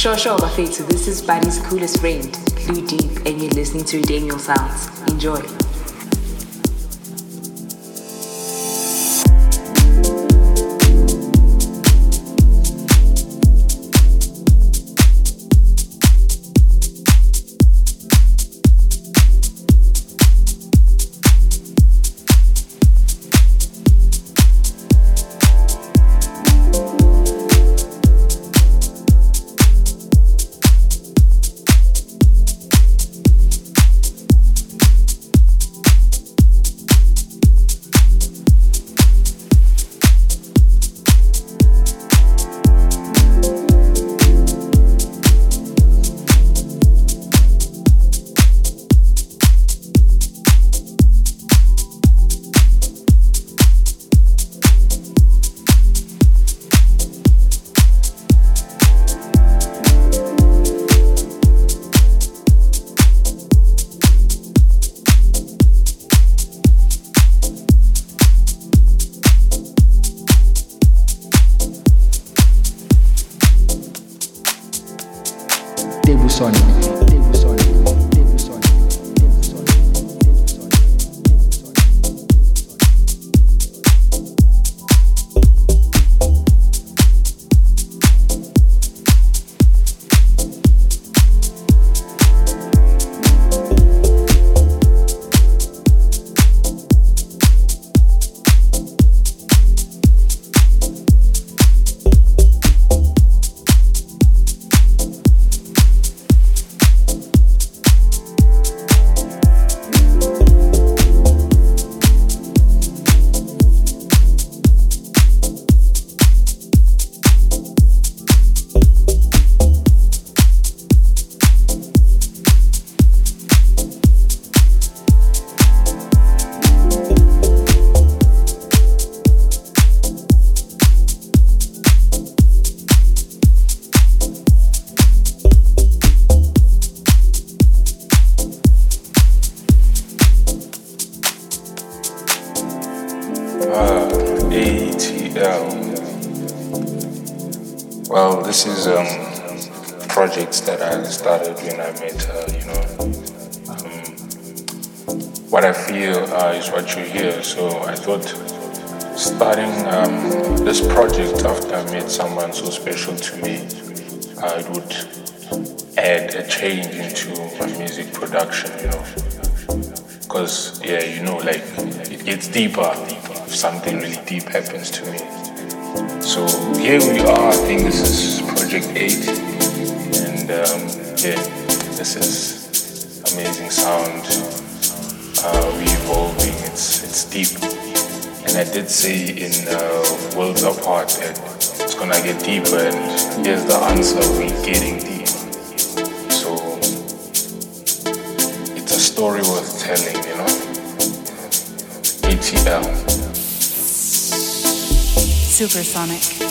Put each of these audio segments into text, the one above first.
Sure, Bafetu. This is Buddy's coolest friend, Blue Deep, and you're listening to Daniel Sounds. Enjoy. Deeper if something really deep happens to me. So here we are. I think this is project eight, and um, yeah, this is amazing sound. Uh, we evolving. It's it's deep, and I did say in uh, Worlds Apart that it's gonna get deeper, and here's the answer: we're getting. Story worth telling, you know. ATL. Supersonic.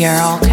We are all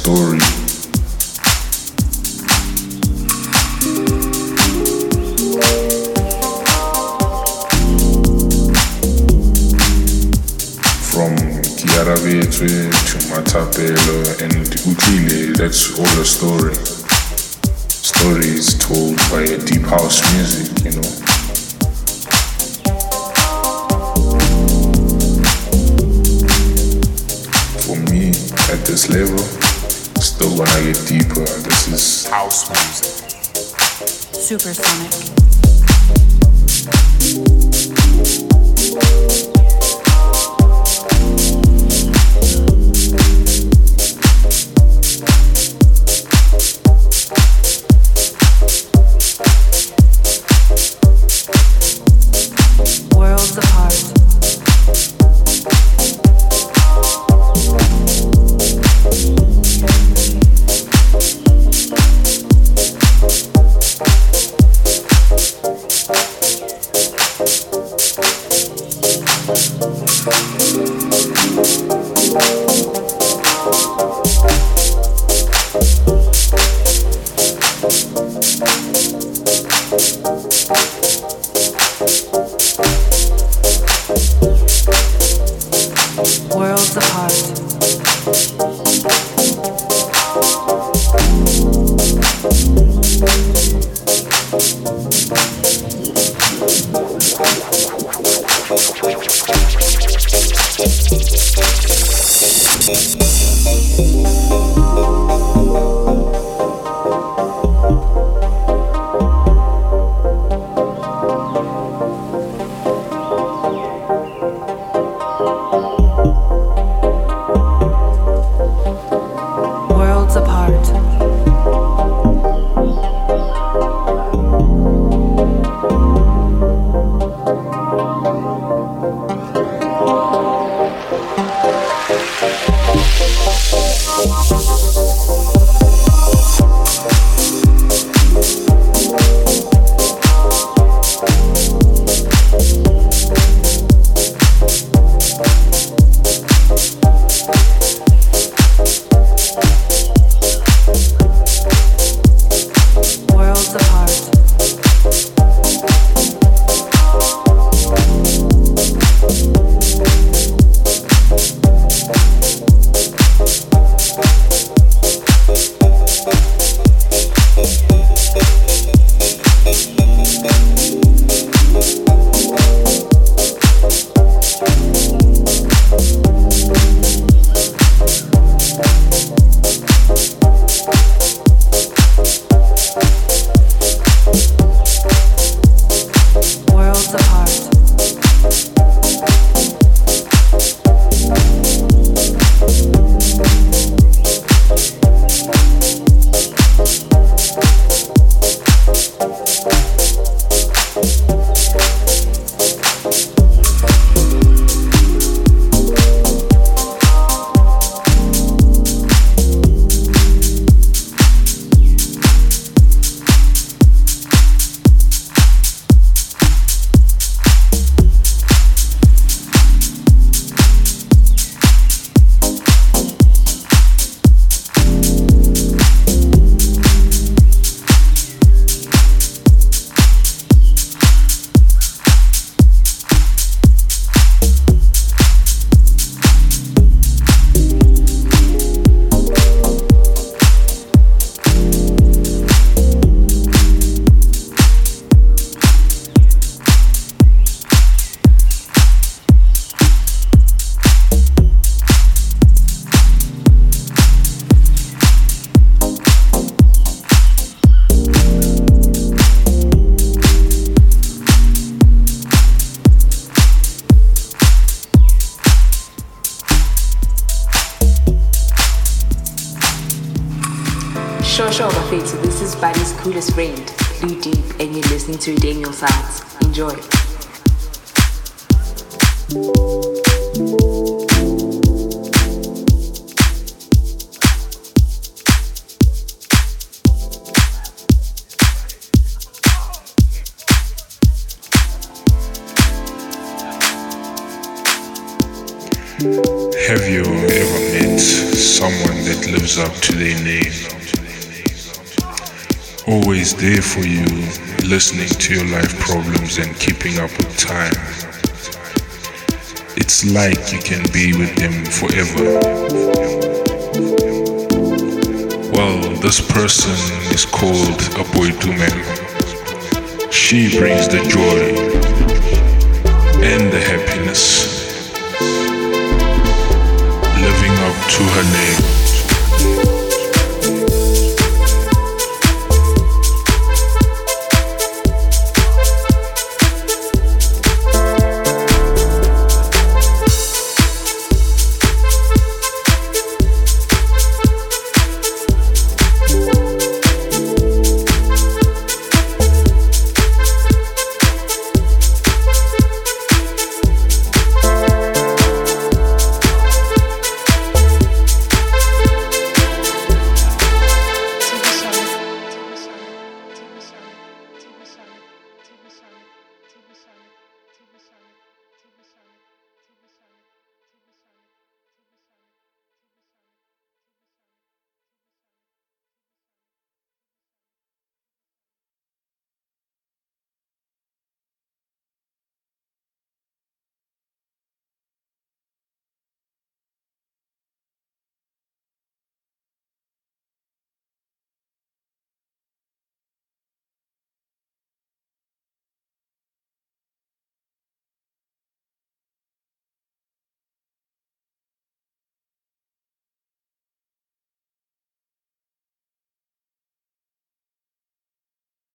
story. From Chiarabetswe to Matapelo and Uchile, that's all the story. Stories told by deep house music, you know. this level I get deeper, this is House music. Supersonic. Worlds Have you ever met someone that lives up to their name? Always there for you, listening to your life problems and keeping up with time. It's like you can be with them forever. Well, this person is called Apoitumen. She brings the joy and the happiness, to her name.